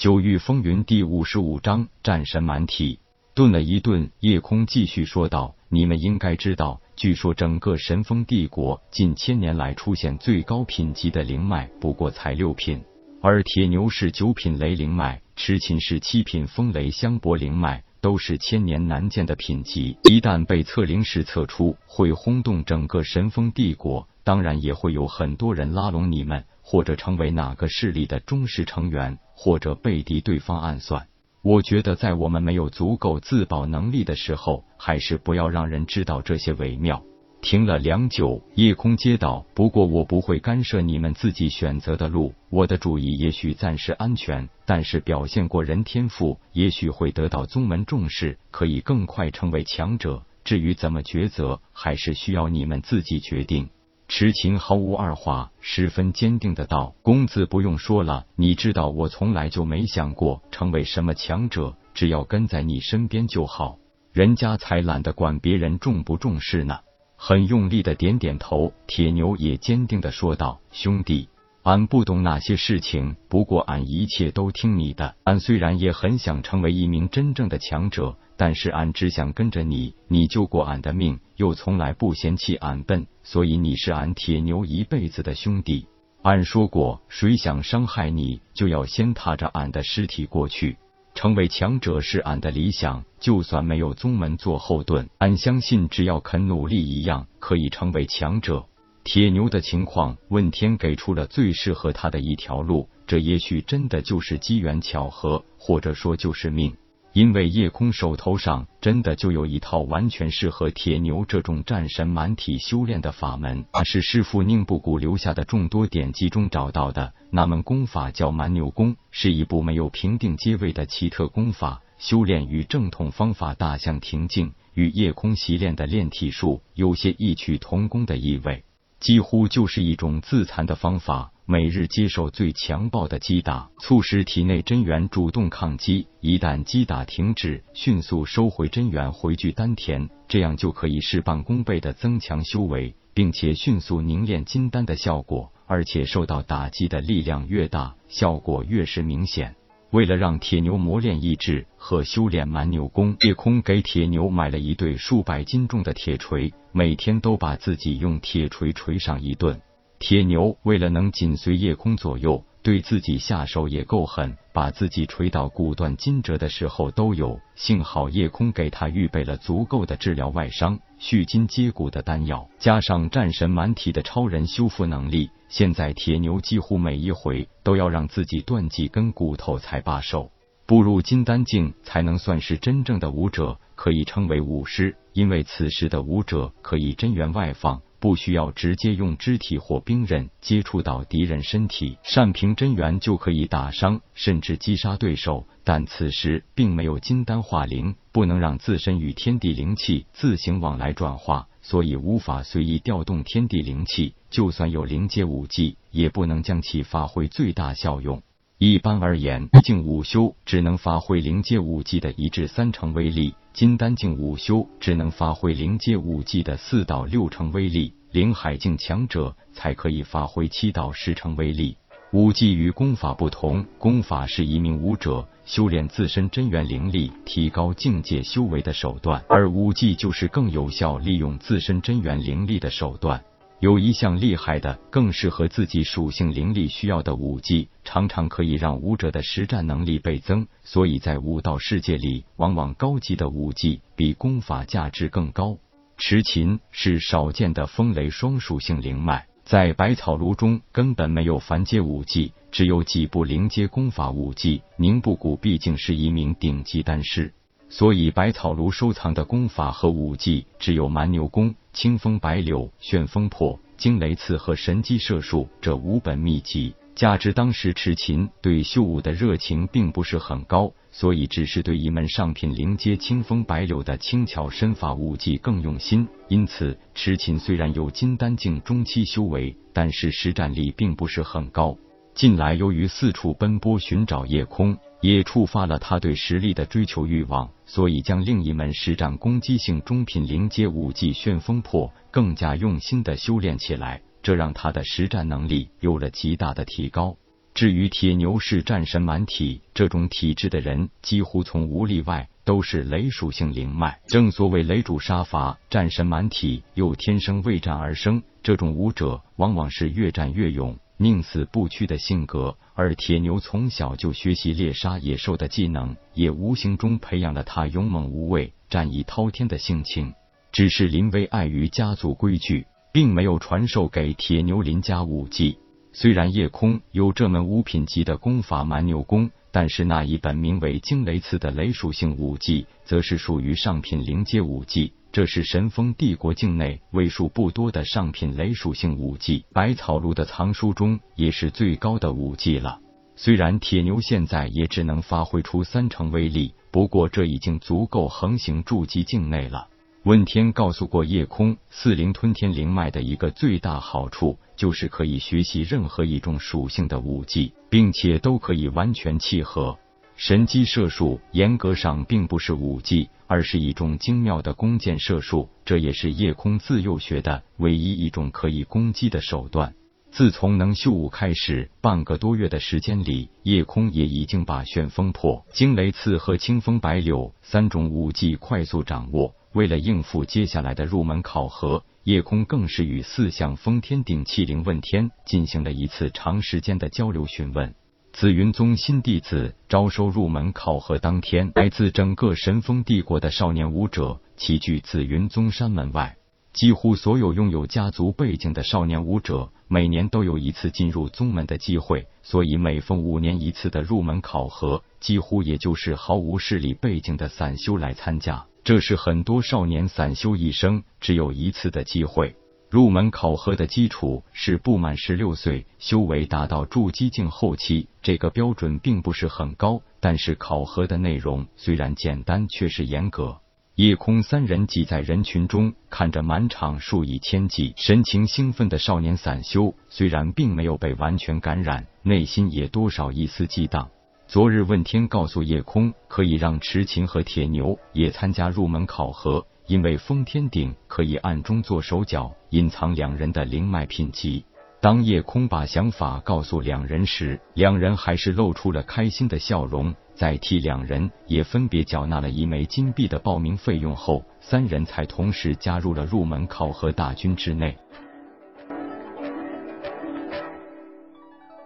九域风云第五十五章战神蛮体。顿了一顿，夜空继续说道：“你们应该知道，据说整个神风帝国近千年来出现最高品级的灵脉不过才六品，而铁牛是九品雷灵脉，痴琴是七品风雷香柏灵脉，都是千年难见的品级。一旦被测灵师测出，会轰动整个神风帝国。当然，也会有很多人拉拢你们，或者成为哪个势力的忠实成员，或者背敌对方暗算。”我觉得，在我们没有足够自保能力的时候，还是不要让人知道这些为妙。停了良久，夜空接道：“不过我不会干涉你们自己选择的路。我的主意也许暂时安全，但是表现过人天赋，也许会得到宗门重视，可以更快成为强者。至于怎么抉择，还是需要你们自己决定。”池琴毫无二话，十分坚定的道：“公子不用说了，你知道我从来就没想过成为什么强者，只要跟在你身边就好。人家才懒得管别人重不重视呢。”很用力的点点头，铁牛也坚定的说道：“兄弟，俺不懂那些事情，不过俺一切都听你的。俺虽然也很想成为一名真正的强者。”但是俺只想跟着你，你救过俺的命，又从来不嫌弃俺笨，所以你是俺铁牛一辈子的兄弟。俺说过，谁想伤害你，就要先踏着俺的尸体过去。成为强者是俺的理想，就算没有宗门做后盾，俺相信只要肯努力，一样可以成为强者。铁牛的情况，问天给出了最适合他的一条路，这也许真的就是机缘巧合，或者说就是命。因为夜空手头上真的就有一套完全适合铁牛这种战神满体修炼的法门，是师傅宁布谷留下的众多典籍中找到的。那门功法叫蛮牛功，是一部没有平定阶位的奇特功法，修炼与正统方法大相庭径，与夜空习练的炼体术有些异曲同工的意味，几乎就是一种自残的方法。每日接受最强暴的击打，促使体内真元主动抗击。一旦击打停止，迅速收回真元，回聚丹田，这样就可以事半功倍的增强修为，并且迅速凝练金丹的效果。而且受到打击的力量越大，效果越是明显。为了让铁牛磨练意志和修炼蛮牛功，夜空给铁牛买了一对数百斤重的铁锤，每天都把自己用铁锤锤上一顿。铁牛为了能紧随夜空左右，对自己下手也够狠，把自己锤到骨断筋折的时候都有。幸好夜空给他预备了足够的治疗外伤、续筋接骨的丹药，加上战神满体的超人修复能力，现在铁牛几乎每一回都要让自己断几根骨头才罢手。步入金丹境才能算是真正的武者，可以称为武师，因为此时的武者可以真元外放。不需要直接用肢体或兵刃接触到敌人身体，单凭真元就可以打伤甚至击杀对手。但此时并没有金丹化灵，不能让自身与天地灵气自行往来转化，所以无法随意调动天地灵气。就算有灵阶武技，也不能将其发挥最大效用。一般而言，境武修只能发挥灵阶武技的一至三成威力，金丹境武修只能发挥灵阶武技的四到六成威力，灵海境强者才可以发挥七到十成威力。武技与功法不同，功法是一名武者修炼自身真元灵力、提高境界修为的手段，而武技就是更有效利用自身真元灵力的手段。有一项厉害的、更适合自己属性灵力需要的武技，常常可以让武者的实战能力倍增。所以在武道世界里，往往高级的武技比功法价值更高。持琴是少见的风雷双属性灵脉，在百草炉中根本没有凡阶武技，只有几部灵阶功法武技。宁布谷毕竟是一名顶级丹师。所以，百草炉收藏的功法和武技只有蛮牛功、清风白柳、旋风破、惊雷刺和神机射术这五本秘籍。加之当时持琴对修武的热情并不是很高，所以只是对一门上品灵阶清风白柳的轻巧身法武技更用心。因此，持琴虽然有金丹境中期修为，但是实战力并不是很高。近来由于四处奔波寻找夜空。也触发了他对实力的追求欲望，所以将另一门实战攻击性中品灵阶武技旋风破更加用心的修炼起来，这让他的实战能力有了极大的提高。至于铁牛是战神满体这种体质的人，几乎从无例外都是雷属性灵脉。正所谓雷主杀伐，战神满体又天生为战而生。这种武者往往是越战越勇、宁死不屈的性格。而铁牛从小就学习猎杀野兽的技能，也无形中培养了他勇猛无畏、战意滔天的性情。只是林威碍于家族规矩，并没有传授给铁牛林家武技。虽然夜空有这门五品级的功法蛮牛功，但是那一本名为惊雷刺的雷属性武技，则是属于上品灵阶武技。这是神风帝国境内为数不多的上品雷属性武技，百草路的藏书中也是最高的武技了。虽然铁牛现在也只能发挥出三成威力，不过这已经足够横行筑基境内了。问天告诉过夜空，四灵吞天灵脉的一个最大好处，就是可以学习任何一种属性的武技，并且都可以完全契合。神机射术严格上并不是武技，而是一种精妙的弓箭射术，这也是夜空自幼学的唯一一种可以攻击的手段。自从能修武开始，半个多月的时间里，夜空也已经把旋风破、惊雷刺和清风白柳三种武技快速掌握。为了应付接下来的入门考核，夜空更是与四象封天顶气灵问天进行了一次长时间的交流询问。紫云宗新弟子招收入门考核当天，来自整个神风帝国的少年武者齐聚紫云宗山门外。几乎所有拥有家族背景的少年武者，每年都有一次进入宗门的机会，所以每逢五年一次的入门考核，几乎也就是毫无势力背景的散修来参加。这是很多少年散修一生只有一次的机会。入门考核的基础是不满十六岁，修为达到筑基境后期。这个标准并不是很高，但是考核的内容虽然简单，却是严格。夜空三人挤在人群中，看着满场数以千计、神情兴奋的少年散修，虽然并没有被完全感染，内心也多少一丝激荡。昨日问天告诉夜空，可以让池琴和铁牛也参加入门考核，因为封天鼎可以暗中做手脚，隐藏两人的灵脉品级。当夜空把想法告诉两人时，两人还是露出了开心的笑容。在替两人也分别缴纳了一枚金币的报名费用后，三人才同时加入了入门考核大军之内。